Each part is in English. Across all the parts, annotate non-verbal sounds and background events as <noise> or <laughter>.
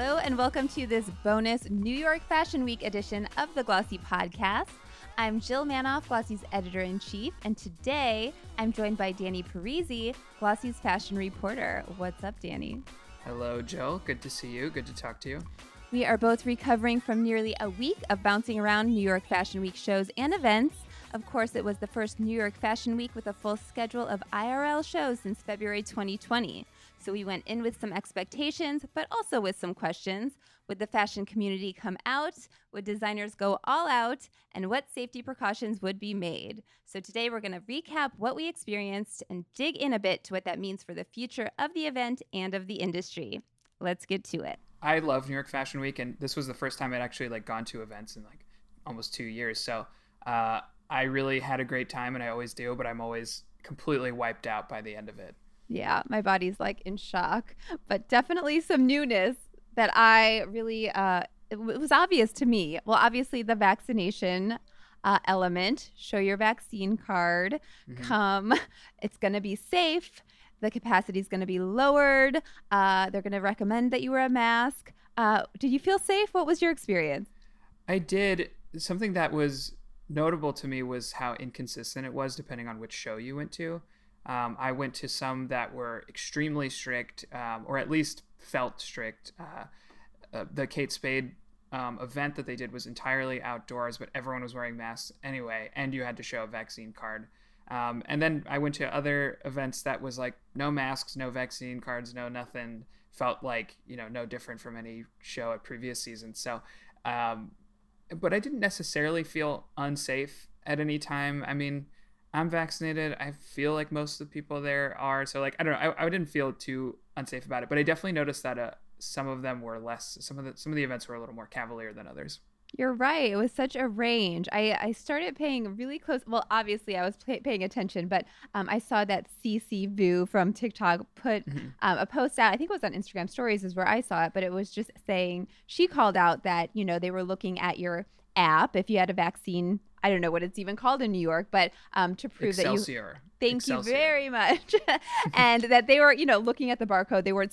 Hello, and welcome to this bonus New York Fashion Week edition of the Glossy Podcast. I'm Jill Manoff, Glossy's editor in chief, and today I'm joined by Danny Parisi, Glossy's fashion reporter. What's up, Danny? Hello, Jill. Good to see you. Good to talk to you. We are both recovering from nearly a week of bouncing around New York Fashion Week shows and events. Of course, it was the first New York Fashion Week with a full schedule of IRL shows since February 2020. So we went in with some expectations, but also with some questions. Would the fashion community come out? Would designers go all out? And what safety precautions would be made? So today we're going to recap what we experienced and dig in a bit to what that means for the future of the event and of the industry. Let's get to it. I love New York Fashion Week, and this was the first time I'd actually like gone to events in like almost two years. So uh, I really had a great time, and I always do, but I'm always completely wiped out by the end of it. Yeah, my body's like in shock, but definitely some newness that I really, uh, it, w- it was obvious to me. Well, obviously, the vaccination uh, element show your vaccine card, mm-hmm. come, <laughs> it's going to be safe. The capacity is going to be lowered. Uh, they're going to recommend that you wear a mask. Uh, did you feel safe? What was your experience? I did. Something that was notable to me was how inconsistent it was depending on which show you went to. Um, I went to some that were extremely strict, um, or at least felt strict. Uh, uh, the Kate Spade um, event that they did was entirely outdoors, but everyone was wearing masks anyway, and you had to show a vaccine card. Um, and then I went to other events that was like no masks, no vaccine cards, no nothing. Felt like you know no different from any show at previous seasons. So, um, but I didn't necessarily feel unsafe at any time. I mean I'm vaccinated. I feel like most of the people there are. So like I don't know. I, I didn't feel too unsafe about it, but I definitely noticed that uh, some of them were less. Some of the some of the events were a little more cavalier than others. You're right. It was such a range. I, I started paying really close. Well, obviously, I was pay, paying attention, but um, I saw that CC Vu from TikTok put mm-hmm. um, a post out. I think it was on Instagram Stories, is where I saw it, but it was just saying she called out that you know they were looking at your app if you had a vaccine I don't know what it's even called in New York, but um, to prove Excelsior. that you. Thank Excelsior. you very much. <laughs> and that they were, you know, looking at the barcode. They weren't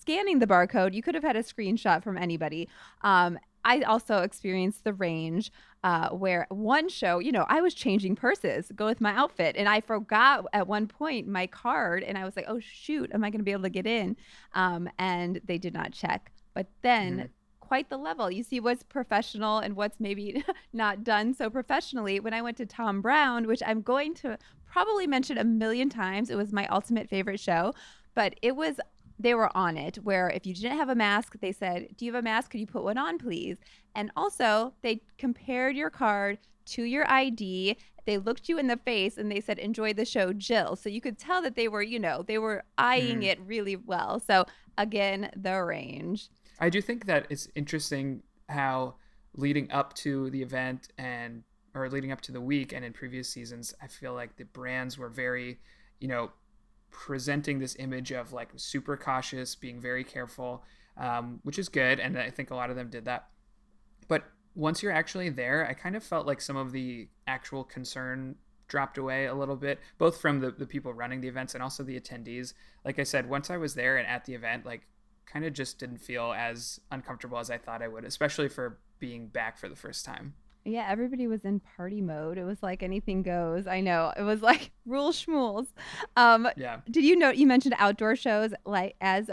scanning the barcode. You could have had a screenshot from anybody. Um, I also experienced the range uh, where one show, you know, I was changing purses, go with my outfit, and I forgot at one point my card, and I was like, oh shoot, am I going to be able to get in? Um, and they did not check. But then. Mm-hmm quite the level. You see what's professional and what's maybe <laughs> not done so professionally. When I went to Thom Browne, which I'm going to probably mention a million times, it was my ultimate favorite show, but it was they were on it where if you didn't have a mask, they said, Do you have a mask? Could you put one on, please? And also, they compared your card to your ID. They looked you in the face and they said, Enjoy the show, Jill. So you could tell that they were, you know, they were eyeing mm. it really well. So again, the range. I do think that it's interesting how leading up to the event and or leading up to the week and in previous seasons, I feel like the brands were very, you know, presenting this image of like super cautious, being very careful, um, which is good, and I think a lot of them did that. But once you're actually there, I kind of felt like some of the actual concern dropped away a little bit, both from the, the people running the events and also the attendees. Like I said, once I was there and at the event, like kind of just didn't feel as uncomfortable as I thought I would, especially for being back for the first time. Yeah, everybody was in party mode. It was like anything goes. I know. It was like <laughs> rule schmools. Um, yeah. Did you know you mentioned outdoor shows like as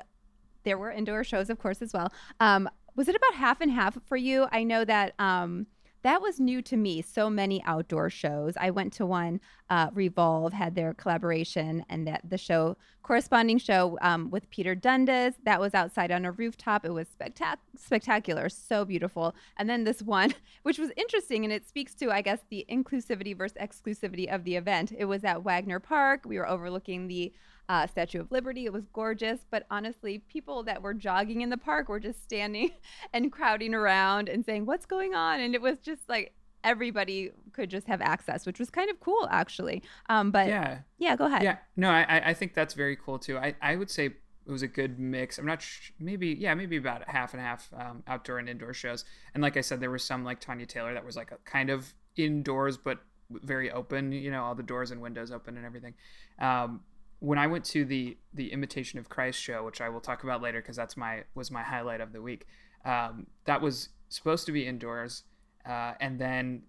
there were indoor shows, of course, as well. Um, was it about half and half for you? I know that um, that was new to me. So many outdoor shows. I went to one. Uh, Revolve had their collaboration, and that the show corresponding show um, with Peter Dundas that was outside on a rooftop. It was spectac- spectacular, so beautiful. And then this one, <laughs> which was interesting, and it speaks to I guess the inclusivity versus exclusivity of the event. It was at Wagner Park. We were overlooking the uh, Statue of Liberty. It was gorgeous, but honestly, people that were jogging in the park were just standing <laughs> and crowding around and saying, What's going on? And it was just like everybody could just have access, which was kind of cool, actually. Um, but yeah, yeah, go ahead. Yeah, no, I, I think that's very cool too. I, I would say it was a good mix. I'm not sh- maybe yeah maybe about half and half um, outdoor and indoor shows. And like I said, there was some like Tanya Taylor that was like a kind of indoors but very open. You know, all the doors and windows open and everything. Um, when I went to the the Imitation of Christ show, which I will talk about later because that's my was my highlight of the week. Um, that was supposed to be indoors, uh, and then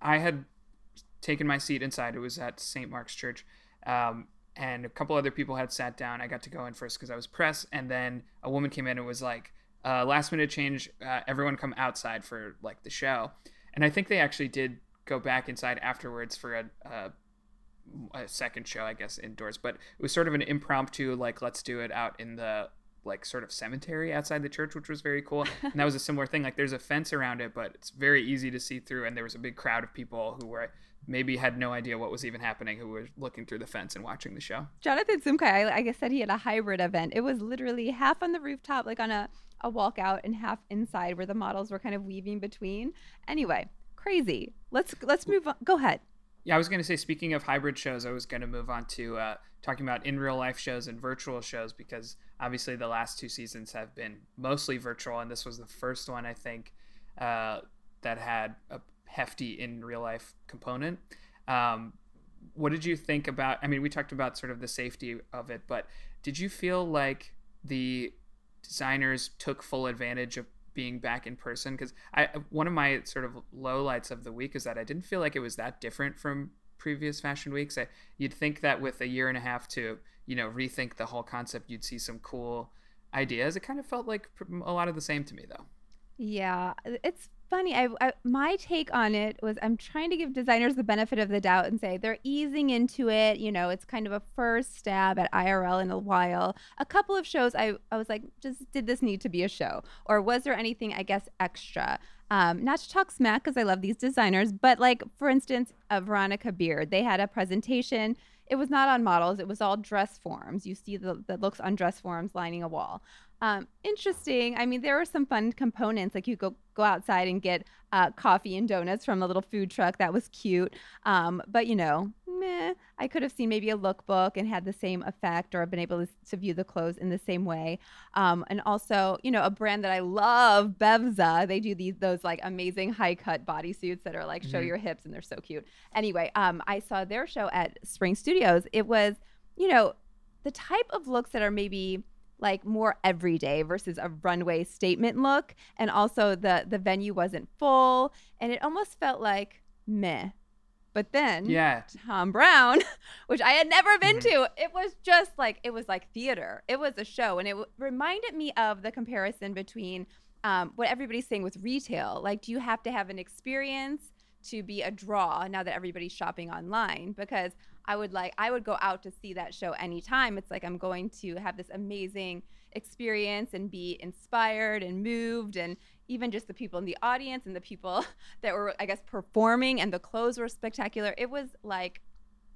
I had taken my seat inside. It was at St. Mark's Church, um, and a couple other people had sat down. I got to go in first because I was press, and then a woman came in and was like, uh, "Last minute change. Uh, everyone come outside for like the show." And I think they actually did go back inside afterwards for a, a a second show, I guess, indoors. But it was sort of an impromptu, like, let's do it out in the like sort of cemetery outside the church, which was very cool. <laughs> And that was a similar thing. Like, there's a fence around it, but it's very easy to see through. And there was a big crowd of people who were maybe had no idea what was even happening who were looking through the fence and watching the show. Jonathan Simkhai, I, I guess said he had a hybrid event. It was literally half on the rooftop, like on a, a walkout, and half inside where the models were kind of weaving between. Anyway, crazy. Let's let's move on. Go ahead. Yeah, I was going to say, speaking of hybrid shows, I was going to move on to uh, talking about in real life shows and virtual shows because obviously the last two seasons have been mostly virtual, and this was the first one, I think, uh, that had a hefty in real life component. Um, what did you think about? I mean, we talked about sort of the safety of it, but did you feel like the designers took full advantage of being back in person because I one of my sort of lowlights of the week is that I didn't feel like it was that different from previous fashion weeks. I, you'd think that with a year and a half to you know rethink the whole concept, you'd see some cool ideas. It kind of felt like a lot of the same to me though. Yeah, it's funny. I, I, my take on it was I'm trying to give designers the benefit of the doubt and say they're easing into it. You know, it's kind of a first stab at IRL in a while. A couple of shows, I, I was like, just did this need to be a show, or was there anything I guess extra? Um, not to talk smack because I love these designers, but like for instance, uh, Veronica Beard, they had a presentation. It was not on models; it was all dress forms. You see the, the looks on dress forms lining a wall. Um, interesting. I mean, there were some fun components. Like you go go outside and get uh, coffee and donuts from a little food truck. That was cute. Um, but you know, meh. I could have seen maybe a lookbook and had the same effect, or have been able to, to view the clothes in the same way. Um, and also, you know, a brand that I love, Bevza. They do these those like amazing high cut bodysuits that are like show mm-hmm. your hips, and they're so cute. Anyway, um, I saw their show at Spring Studios. It was, you know, the type of looks that are maybe like more everyday versus a runway statement look and also the the venue wasn't full and it almost felt like meh but then yeah Thom Browne <laughs> which i had never been mm-hmm. to it was just like it was like theater it was a show and it w- reminded me of the comparison between um, what everybody's saying with retail like do you have to have an experience to be a draw now that everybody's shopping online because I would like I would go out to see that show anytime. It's like I'm going to have this amazing experience and be inspired and moved and even just the people in the audience and the people <laughs> that were I guess performing and the clothes were spectacular. It was like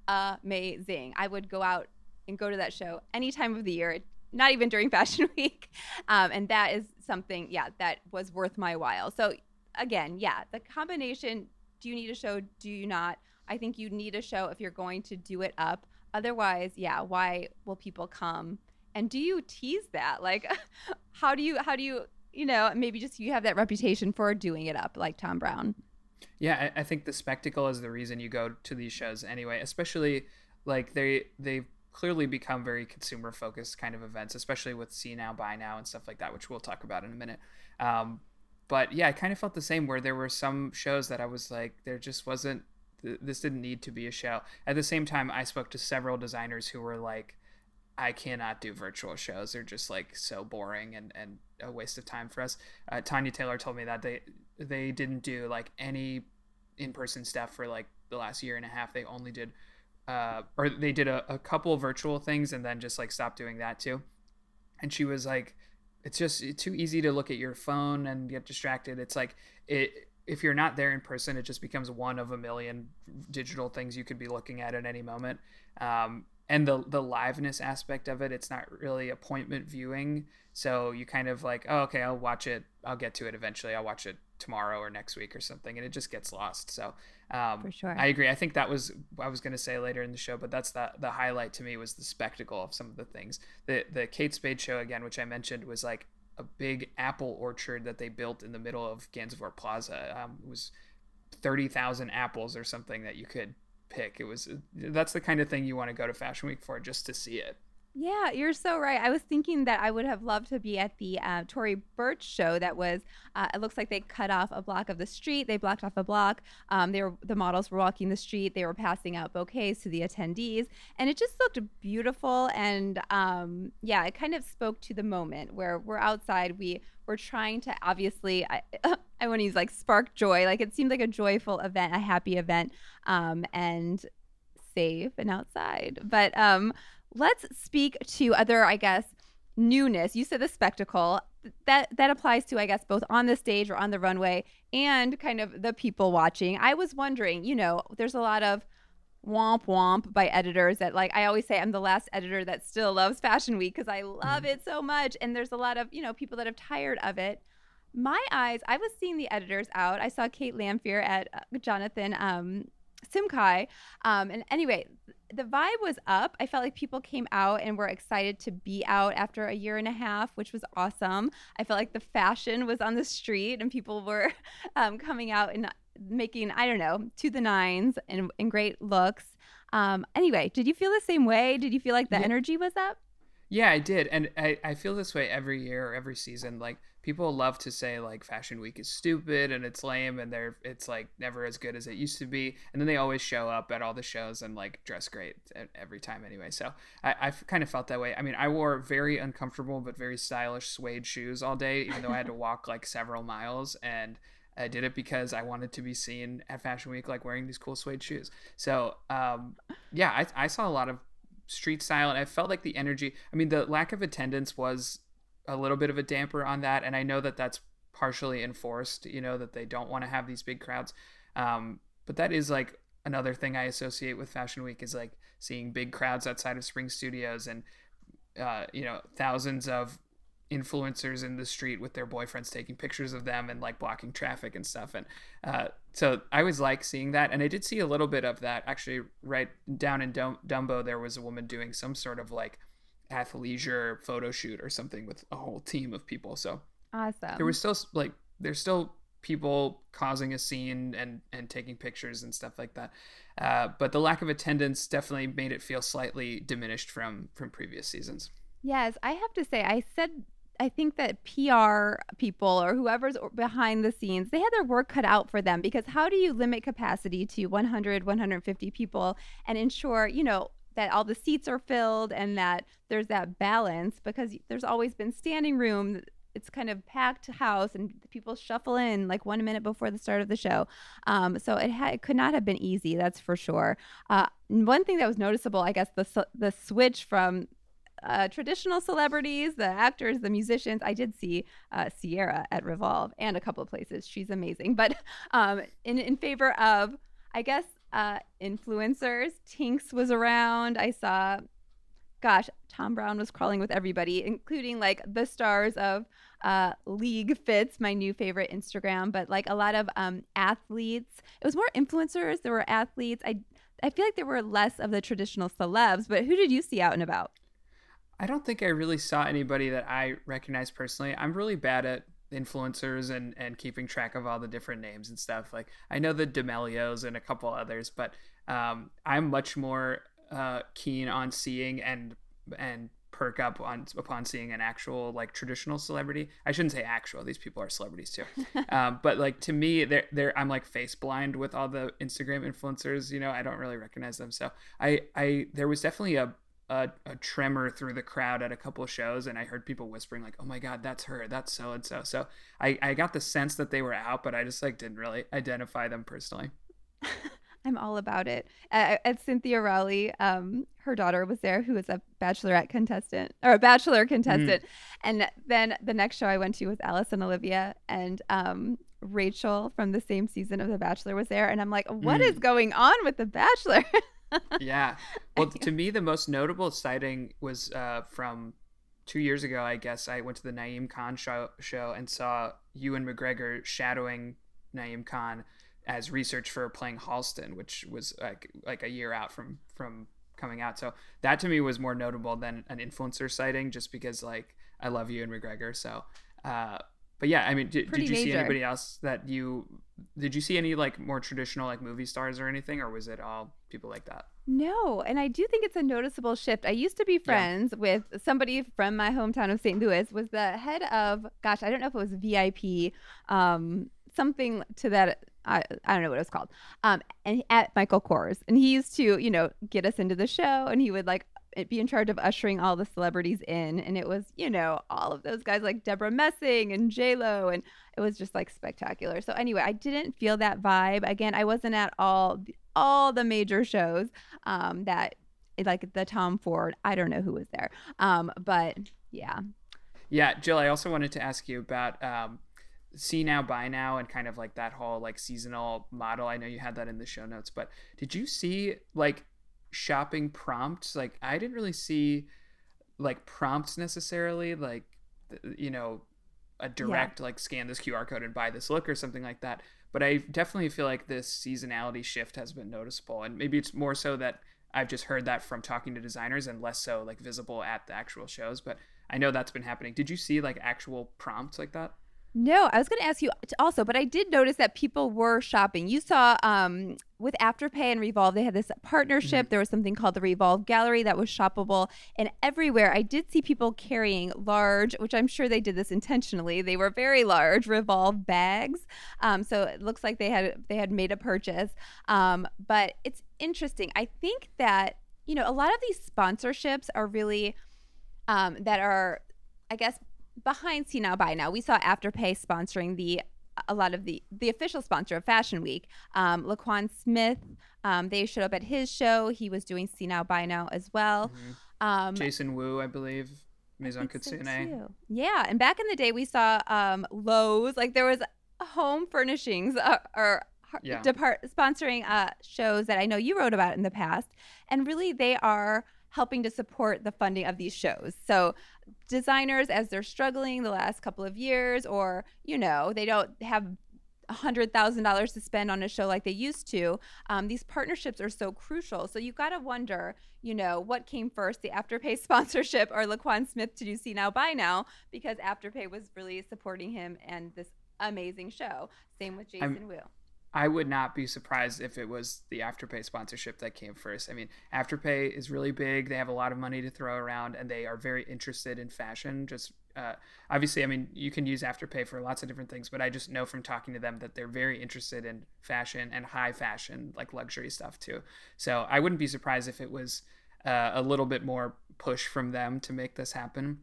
amazing. I would go out and go to that show any time of the year, not even during <laughs> Fashion Week. Um, and that is something, yeah, that was worth my while. So again, yeah, the combination. Do you need a show? Do you not? I think you need a show if you're going to do it up. Otherwise, yeah, why will people come? And do you tease that? Like <laughs> how do you how do you you know, maybe just you have that reputation for doing it up like Thom Browne. Yeah, I, I think the spectacle is the reason you go to these shows anyway, especially like they they've clearly become very consumer focused kind of events, especially with see now, buy now, and stuff like that, which we'll talk about in a minute. Um, but yeah, I kind of felt the same where there were some shows that I was like, there just wasn't this didn't need to be a show. At the same time, I spoke to several designers who were like, I cannot do virtual shows. They're just like so boring and, and a waste of time for us. Uh, Tanya Taylor told me that they they didn't do like any in person stuff for like the last year and a half. They only did uh, or they did a, a couple virtual things and then just like stopped doing that too. And she was like, it's just too easy to look at your phone and get distracted. It's like it if you're not there in person, it just becomes one of a million digital things you could be looking at at any moment. Um, and the the liveness aspect of it, it's not really appointment viewing. So you kind of like, oh, okay, I'll watch it. I'll get to it eventually. I'll watch it tomorrow or next week or something, and it just gets lost. So um, for sure, I agree. I think that was I was going to say later in the show, but that's the the highlight to me was the spectacle of some of the things. The the Kate Spade show again, which I mentioned, was like a big apple orchard that they built in the middle of Gansevoort Plaza. Um, it was thirty thousand apples or something that you could pick. It was that's the kind of thing you want to go to Fashion Week for, just to see it. Yeah, you're so right. I was thinking that I would have loved to be at the uh, Tory Burch show. That was, uh, it looks like they cut off a block of the street. They blocked off a block. Um, they were the models were walking the street. They were passing out bouquets to the attendees, and it just looked beautiful. And um, yeah, it kind of spoke to the moment where we're outside. We were trying to obviously, I, <laughs> I want to use like spark joy. Like it seemed like a joyful event, a happy event, um, and safe and outside. But um, let's speak to other, I guess, newness. You said the spectacle. That that applies to, I guess, both on the stage or on the runway and kind of the people watching. I was wondering, you know, there's a lot of womp womp by editors that like I always say I'm the last editor that still loves Fashion Week because I love mm. it so much. And there's a lot of, you know, people that have tired of it. My eyes, I was seeing the editors out. I saw Kate Lanphear at uh, Jonathan um, Simkhai. Um, and anyway, the vibe was up. I felt like people came out and were excited to be out after a year and a half, which was awesome. I felt like the fashion was on the street and people were <laughs> um, coming out and making, I don't know, to the nines and, and great looks. Um, anyway, did you feel the same way? Did you feel like the yeah. energy was up? Yeah, I did. And I, I feel this way every year every season. Like people love to say like fashion week is stupid and it's lame and they're it's like never as good as it used to be. And then they always show up at all the shows and like dress great every time anyway. So I, I kind of felt that way. I mean, I wore very uncomfortable but very stylish suede shoes all day, even though I had to walk like several miles and I did it because I wanted to be seen at Fashion Week, like wearing these cool suede shoes. So, um, yeah, I, I saw a lot of street style and i felt like the energy i mean the lack of attendance was a little bit of a damper on that and i know that that's partially enforced you know that they don't want to have these big crowds. Um, but that is like another thing i associate with fashion week is like seeing big crowds outside of spring studios and uh, you know thousands of influencers in the street with their boyfriends taking pictures of them and like blocking traffic and stuff and uh, so i was like seeing that and i did see a little bit of that. Actually right down in Dum- dumbo there was a woman doing some sort of like athleisure photo shoot or something with a whole team of people so awesome there was still like there's still people causing a scene and and taking pictures and stuff like that uh, but the lack of attendance definitely made it feel slightly diminished from from previous seasons. Yes, I have to say, I said I think that PR people or whoever's behind the scenes, they had their work cut out for them because how do you limit capacity to 100, 150 people and ensure, you know, that all the seats are filled and that there's that balance because there's always been standing room it's kind of packed house and people shuffle in like one minute before the start of the show. Um, so it, ha- it could not have been easy, that's for sure. Uh, one thing that was noticeable, I guess, the the switch from uh, traditional celebrities, the actors, the musicians. I did see uh, Ciara at Revolve and a couple of places. She's amazing. But <laughs> um, in, in favor of, I guess, uh, influencers, Tinx was around. I saw, gosh, Thom Browne was crawling with everybody, including like the stars of uh, League Fits, my new favorite Instagram, but like a lot of um, athletes. It was more influencers. There were athletes. I I feel like there were less of the traditional celebs, but who did you see out and about? I don't think I really saw anybody that I recognize personally. I'm really bad at influencers and and keeping track of all the different names and stuff. Like I know the D'Amelios and a couple others, but um, I'm much more uh, keen on seeing and and perk up on upon seeing an actual like traditional celebrity. I shouldn't say actual; these people are celebrities too. <laughs> um, but like to me, they're, they're I'm like face blind with all the Instagram influencers. You know, I don't really recognize them. So I I there was definitely a a, a, tremor through the crowd at a couple of shows and I heard people whispering like, "Oh my god, that's her. That's so and so." So I I got the sense that they were out, but I just like didn't really identify them personally. <laughs> I'm all about it. At, at Cynthia Rowley, um, her daughter was there, who was a bachelorette contestant or a bachelor contestant. Mm. And then the next show I went to was Alice and Olivia, and um, Rachel from the same season of The Bachelor was there. And I'm like, what mm. is going on with The Bachelor? <laughs> yeah. Well, <laughs> to me, the most notable sighting was uh, from two years ago. I guess I went to the Naeem Khan show, show and saw Ewan McGregor shadowing Naeem Khan as research for playing Halston, which was like like a year out from from coming out. So that to me was more notable than an influencer sighting, just because like I love Ewan McGregor. So, uh, but yeah, I mean, did, did you major. see anybody else that you did you see any like more traditional like movie stars or anything, or was it all people like that? No, and I do think it's a noticeable shift. I used to be friends yeah. with somebody from my hometown of St. Louis, was the head of, gosh, I don't know if it was VIP, um, something to that. I, I don't know what it was called. Um, and at Michael Kors, and he used to, you know, get us into the show, and he would like be in charge of ushering all the celebrities in and it was you know all of those guys like debra messing and lo and it was just like spectacular. So anyway i didn't feel that vibe. Again i wasn't at all all the major shows um that like the tom ford i don't know who was there. Um but yeah. Yeah jill i also wanted to ask you about um see now buy now and kind of like that whole like seasonal model. I know you had that in the show notes but did you see like shopping prompts like i didn't really see like prompts necessarily like you know a direct yeah. like scan this qr code and buy this look or something like that. But i definitely feel like this seasonality shift has been noticeable. And maybe it's more so that i've just heard that from talking to designers and less so like visible at the actual shows. But i know that's been happening. Did you see like actual prompts like that no, I was going to ask you also, but I did notice that people were shopping. You saw um, with Afterpay and Revolve, they had this partnership. Mm-hmm. There was something called the Revolve Gallery that was shoppable, and everywhere I did see people carrying large, which I'm sure they did this intentionally. They were very large Revolve bags, um, so it looks like they had they had made a purchase. Um, but it's interesting. I think that you know a lot of these sponsorships are really um, that are, I guess behind See Now Buy Now, we saw Afterpay sponsoring the a lot of the the official sponsor of Fashion Week. Um, Laquan Smith, um, they showed up at his show. He was doing See Now Buy Now as well. Mm-hmm. Um, Jason Wu, I believe. Maison Kitsune. So yeah, and back in the day, we saw um, Lowe's. Like there was home furnishings uh, or yeah. depart sponsoring uh, shows that I know you wrote about in the past, and really they are helping to support the funding of these shows. So designers as they're struggling the last couple of years or you know they don't have $100,000 to spend on a show like they used to, um, these partnerships are so crucial. So you've got to wonder, you know, what came first, the Afterpay <laughs> sponsorship or Laquan Smith to do See Now Buy Now, because Afterpay was really supporting him and this amazing show. Same with Jason I'm, Wu. I would not be surprised if it was the Afterpay sponsorship that came first. I mean, Afterpay is really big. They have a lot of money to throw around, and they are very interested in fashion. Just uh, obviously, I mean, you can use Afterpay for lots of different things, but I just know from talking to them that they're very interested in fashion and high fashion, like luxury stuff too. So I wouldn't be surprised if it was uh, a little bit more push from them to make this happen.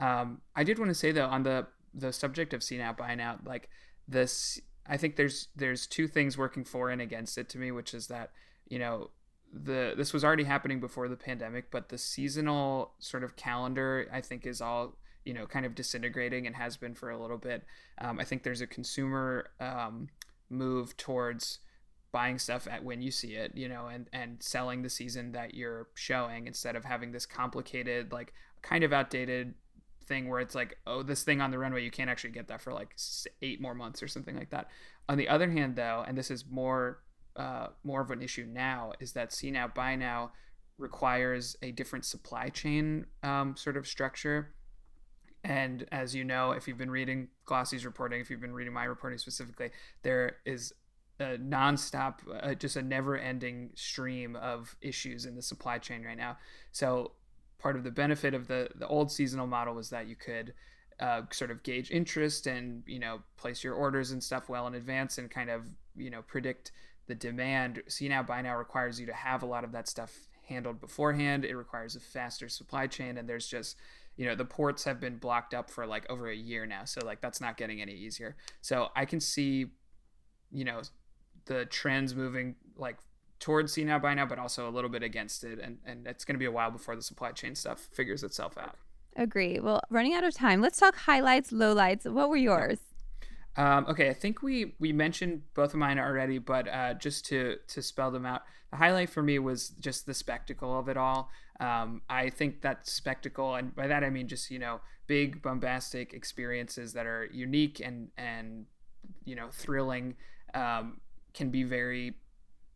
Um, I did want to say though, on the the subject of see now buy now, like this I think there's there's two things working for and against it to me, which is that you know the this was already happening before the pandemic, but the seasonal sort of calendar I think is all you know kind of disintegrating and has been for a little bit. Um, I think there's a consumer um, move towards buying stuff at when you see it, you know, and and selling the season that you're showing instead of having this complicated like kind of outdated thing where it's like, oh, this thing on the runway, you can't actually get that for like eight more months or something like that. On the other hand, though, and this is more uh, more of an issue now, is that see now buy now requires a different supply chain um, sort of structure. And as you know, if you've been reading Glossy's reporting, if you've been reading my reporting specifically, there is a nonstop, uh, just a never-ending stream of issues in the supply chain right now. So part of the benefit of the the old seasonal model was that you could uh, sort of gauge interest and you know place your orders and stuff well in advance and kind of you know predict the demand. See now buy now requires you to have a lot of that stuff handled beforehand. It requires a faster supply chain, and there's just you know the ports have been blocked up for like over a year now, so like that's not getting any easier. So I can see you know the trends moving like towards see now buy now, but also a little bit against it. And, and it's going to be a while before the supply chain stuff figures itself out. Agree. Well, running out of time, let's talk highlights, lowlights. What were yours? Um, okay, I think we we mentioned both of mine already, but uh, just to to spell them out, the highlight for me was just the spectacle of it all. Um, I think that spectacle, and by that I mean just you know big bombastic experiences that are unique and and you know thrilling, um, can be very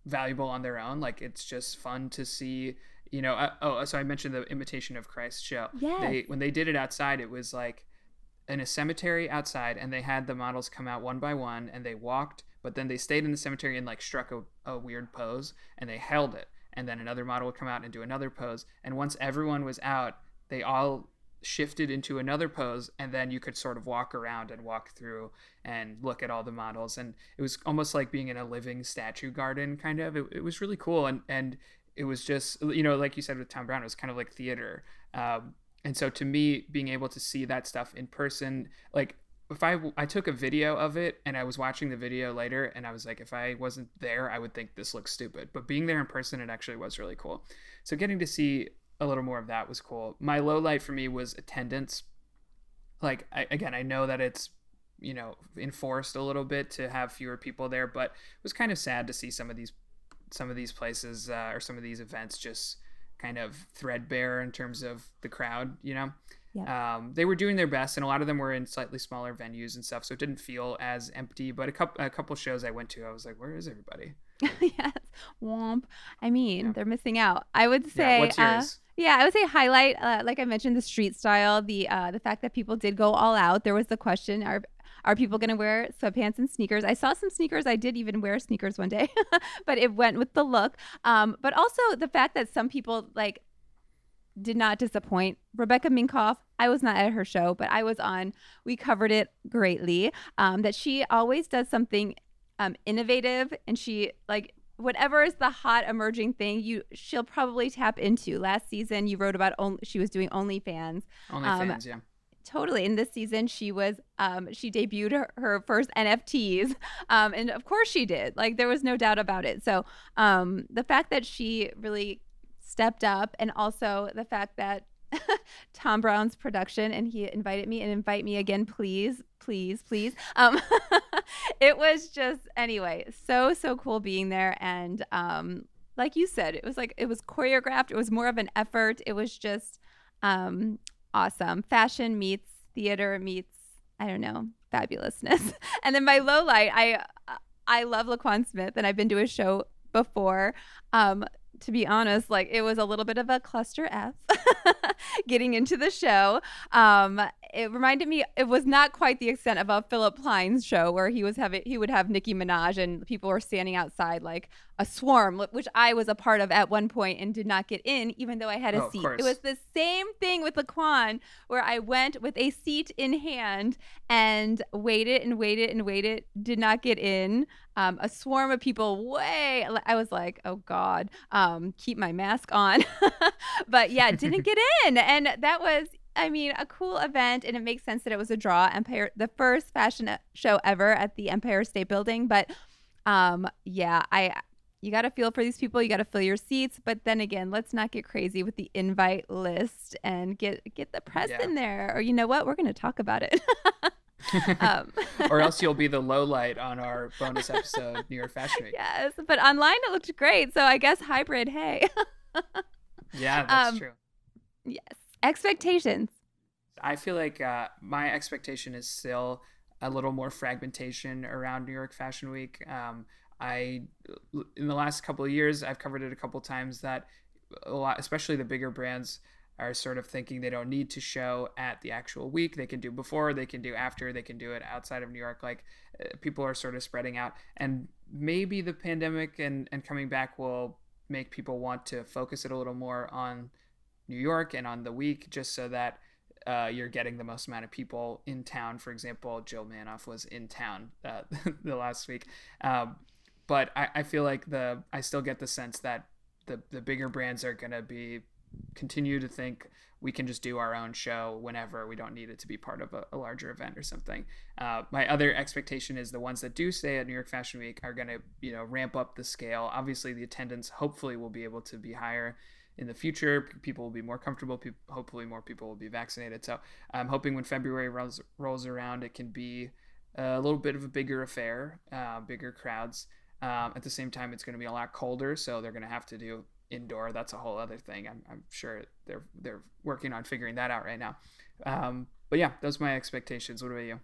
valuable on their own. Like it's just fun to see. You know, uh, oh, so I mentioned the Imitation of Christ show. Yeah. They when they did it outside, it was like in a cemetery outside, and they had the models come out one by one, and they walked, but then they stayed in the cemetery and like struck a, a weird pose, and they held it, and then another model would come out and do another pose, and once everyone was out, they all shifted into another pose and then you could sort of walk around and walk through and look at all the models. And it was almost like being in a living statue garden kind of. It, it was really cool. And and it was just you know like you said with thom browne it was kind of like theater. Um, and so to me being able to see that stuff in person like if I I took a video of it and I was watching the video later and I was like if I wasn't there I would think this looks stupid. But being there in person it actually was really cool. So getting to see a little more of that was cool my low light for me was attendance like I, again I know that it's you know enforced a little bit to have fewer people there but it was kind of sad to see some of these some of these places uh, or some of these events just kind of threadbare in terms of the crowd you know yeah. Um, they were doing their best, and a lot of them were in slightly smaller venues and stuff, so it didn't feel as empty. But a couple a couple shows I went to, I was like, "Where is everybody?" <laughs> yes, womp. I mean, yeah. they're missing out. I would say. Yeah, what's uh, yours? Uh, yeah, I would say highlight, uh, like I mentioned, the street style, the uh, the fact that people did go all out. There was the question: Are are people going to wear sweatpants and sneakers? I saw some sneakers. I did even wear sneakers one day, <laughs> but it went with the look. Um, but also the fact that some people like did not disappoint. Rebecca Minkoff, I was not at her show, but I was on. We covered it greatly. Um, that she always does something um, innovative, and she like whatever is the hot emerging thing you she'll probably tap into. Last season, you wrote about only she was doing OnlyFans. OnlyFans, um, yeah. Totally. In this season, she was um, she debuted her, her first NFTs, um, and of course she did. Like there was no doubt about it. So um, the fact that she really stepped up and also the fact that <laughs> Thom Browne's production and he invited me and invite me again, please, please, please. Um, <laughs> it was just anyway, so so cool being there and um, like you said, it was like it was choreographed. It was more of an effort. It was just um, awesome. Fashion meets theater meets I don't know fabulousness. <laughs> and then my low light, I I love Laquan Smith and I've been to a show before. Um, to be honest, like it was a little bit of a cluster F <laughs> getting into the show. Um, it reminded me it was not quite the extent of a Philipp Plein's show where he was having he would have Nicki Minaj and people were standing outside like a swarm, which I was a part of at one point and did not get in, even though I had a oh, seat. It was the same thing with Laquan, where I went with a seat in hand and waited and waited and waited, did not get in. Um, a swarm of people way i was like oh god um, keep my mask on <laughs> but yeah didn't get <laughs> in and that was I mean, a cool event, and it makes sense that it was a draw. Empire, the first fashion show ever at the Empire State Building, but um, yeah, I you got to feel for these people. You got to fill your seats, but then again, let's not get crazy with the invite list and get get the press yeah. in there. Or you know what, we're going to talk about it. <laughs> <laughs> um. or else you'll be the low light on our bonus episode, New York Fashion Week. Yes, but online it looked great. So I guess hybrid. Hey. <laughs> yeah, that's um, true. Yes expectations. I feel like uh, my expectation is still a little more fragmentation around New York Fashion Week. Um, I, in the last couple of years, I've covered it a couple times that a lot, especially the bigger brands, are sort of thinking they don't need to show at the actual week. They can do before, they can do after, they can do it outside of New York. Like uh, people are sort of spreading out, and maybe the pandemic and and coming back will make people want to focus it a little more on New York and on the week, just so that uh, you're getting the most amount of people in town. For example, Joe Manoff was in town uh, <laughs> the last week, um, but I, I feel like the I still get the sense that the the bigger brands are gonna be continue to think we can just do our own show whenever we don't need it to be part of a, a larger event or something. Uh, my other expectation is the ones that do stay at New York Fashion Week are going to, you know, ramp up the scale. Obviously, the attendance hopefully will be able to be higher in the future. People will be more comfortable. People, hopefully, more people will be vaccinated. So I'm hoping when February rolls, rolls around, it can be a little bit of a bigger affair, uh, bigger crowds. Um, at the same time, it's going to be a lot colder, so they're going to have to do indoor. That's a whole other thing. I'm, I'm sure they're they're working on figuring that out right now. Um, but yeah, those are my expectations. What about you?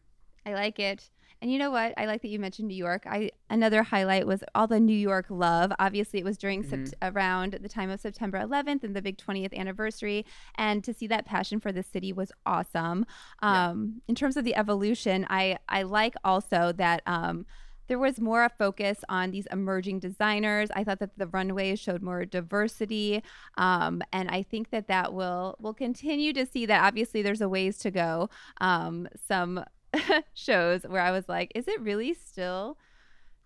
I like it. And you know what? I like that you mentioned New York. I another highlight was all the New York love. Obviously, it was during Mhm. sept- around the time of September 11th and the big 20th anniversary, and to see that passion for the city was awesome. Yeah. Um, In terms of the evolution, I I like also that. Um, there was more a focus on these emerging designers. I thought that the runways showed more diversity, um, and I think that that will will continue to see that. Obviously, there's a ways to go. Um, some <laughs> shows where I was like, is it really still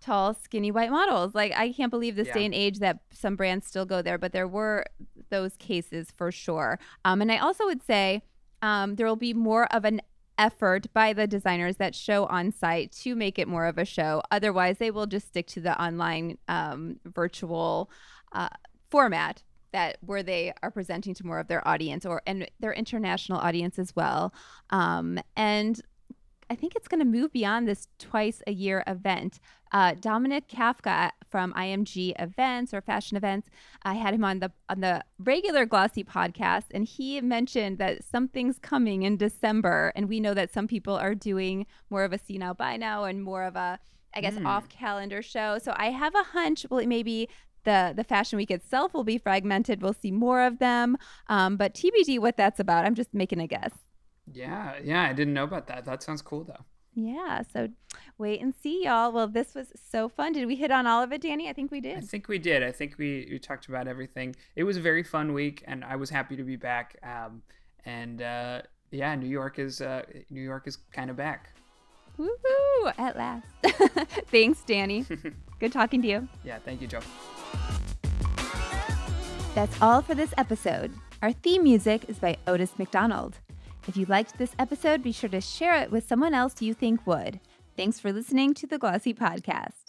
tall, skinny white models? Like, I can't believe this Yeah. day and age that some brands still go there, but there were those cases for sure. Um, and I also would say um, there will be more of an effort by the designers that show on site to make it more of a show. Otherwise, they will just stick to the online um, virtual uh, format that where they are presenting to more of their audience or and their international audience as well. Um, and I think it's going to move beyond this twice a year event. Uh, Dominic Kafka from IMG Events or Fashion Events, I had him on the on the regular Glossy podcast, and he mentioned that something's coming in December, and we know that some people are doing more of a see now buy now and more of a I guess Hmm. off calendar show. So I have a hunch. Well, maybe the the fashion week itself will be fragmented. We'll see more of them, um, but TBD what that's about. I'm just making a guess. Yeah, yeah, I didn't know about that. That sounds cool though. Yeah, so wait and see, y'all. Well, this was so fun. Did we hit on all of it, Danny? I think we did. I think we did. I think we, we talked about everything. It was a very fun week, and I was happy to be back. Um, and uh, yeah, New York is uh, New York is kind of back. Woohoo! At last. <laughs> Thanks, Danny. <laughs> Good talking to you. Yeah, thank you, Joe. That's all for this episode. Our theme music is by Otis McDonald. If you liked this episode, be sure to share it with someone else you think would. Thanks for listening to the Glossy Podcast.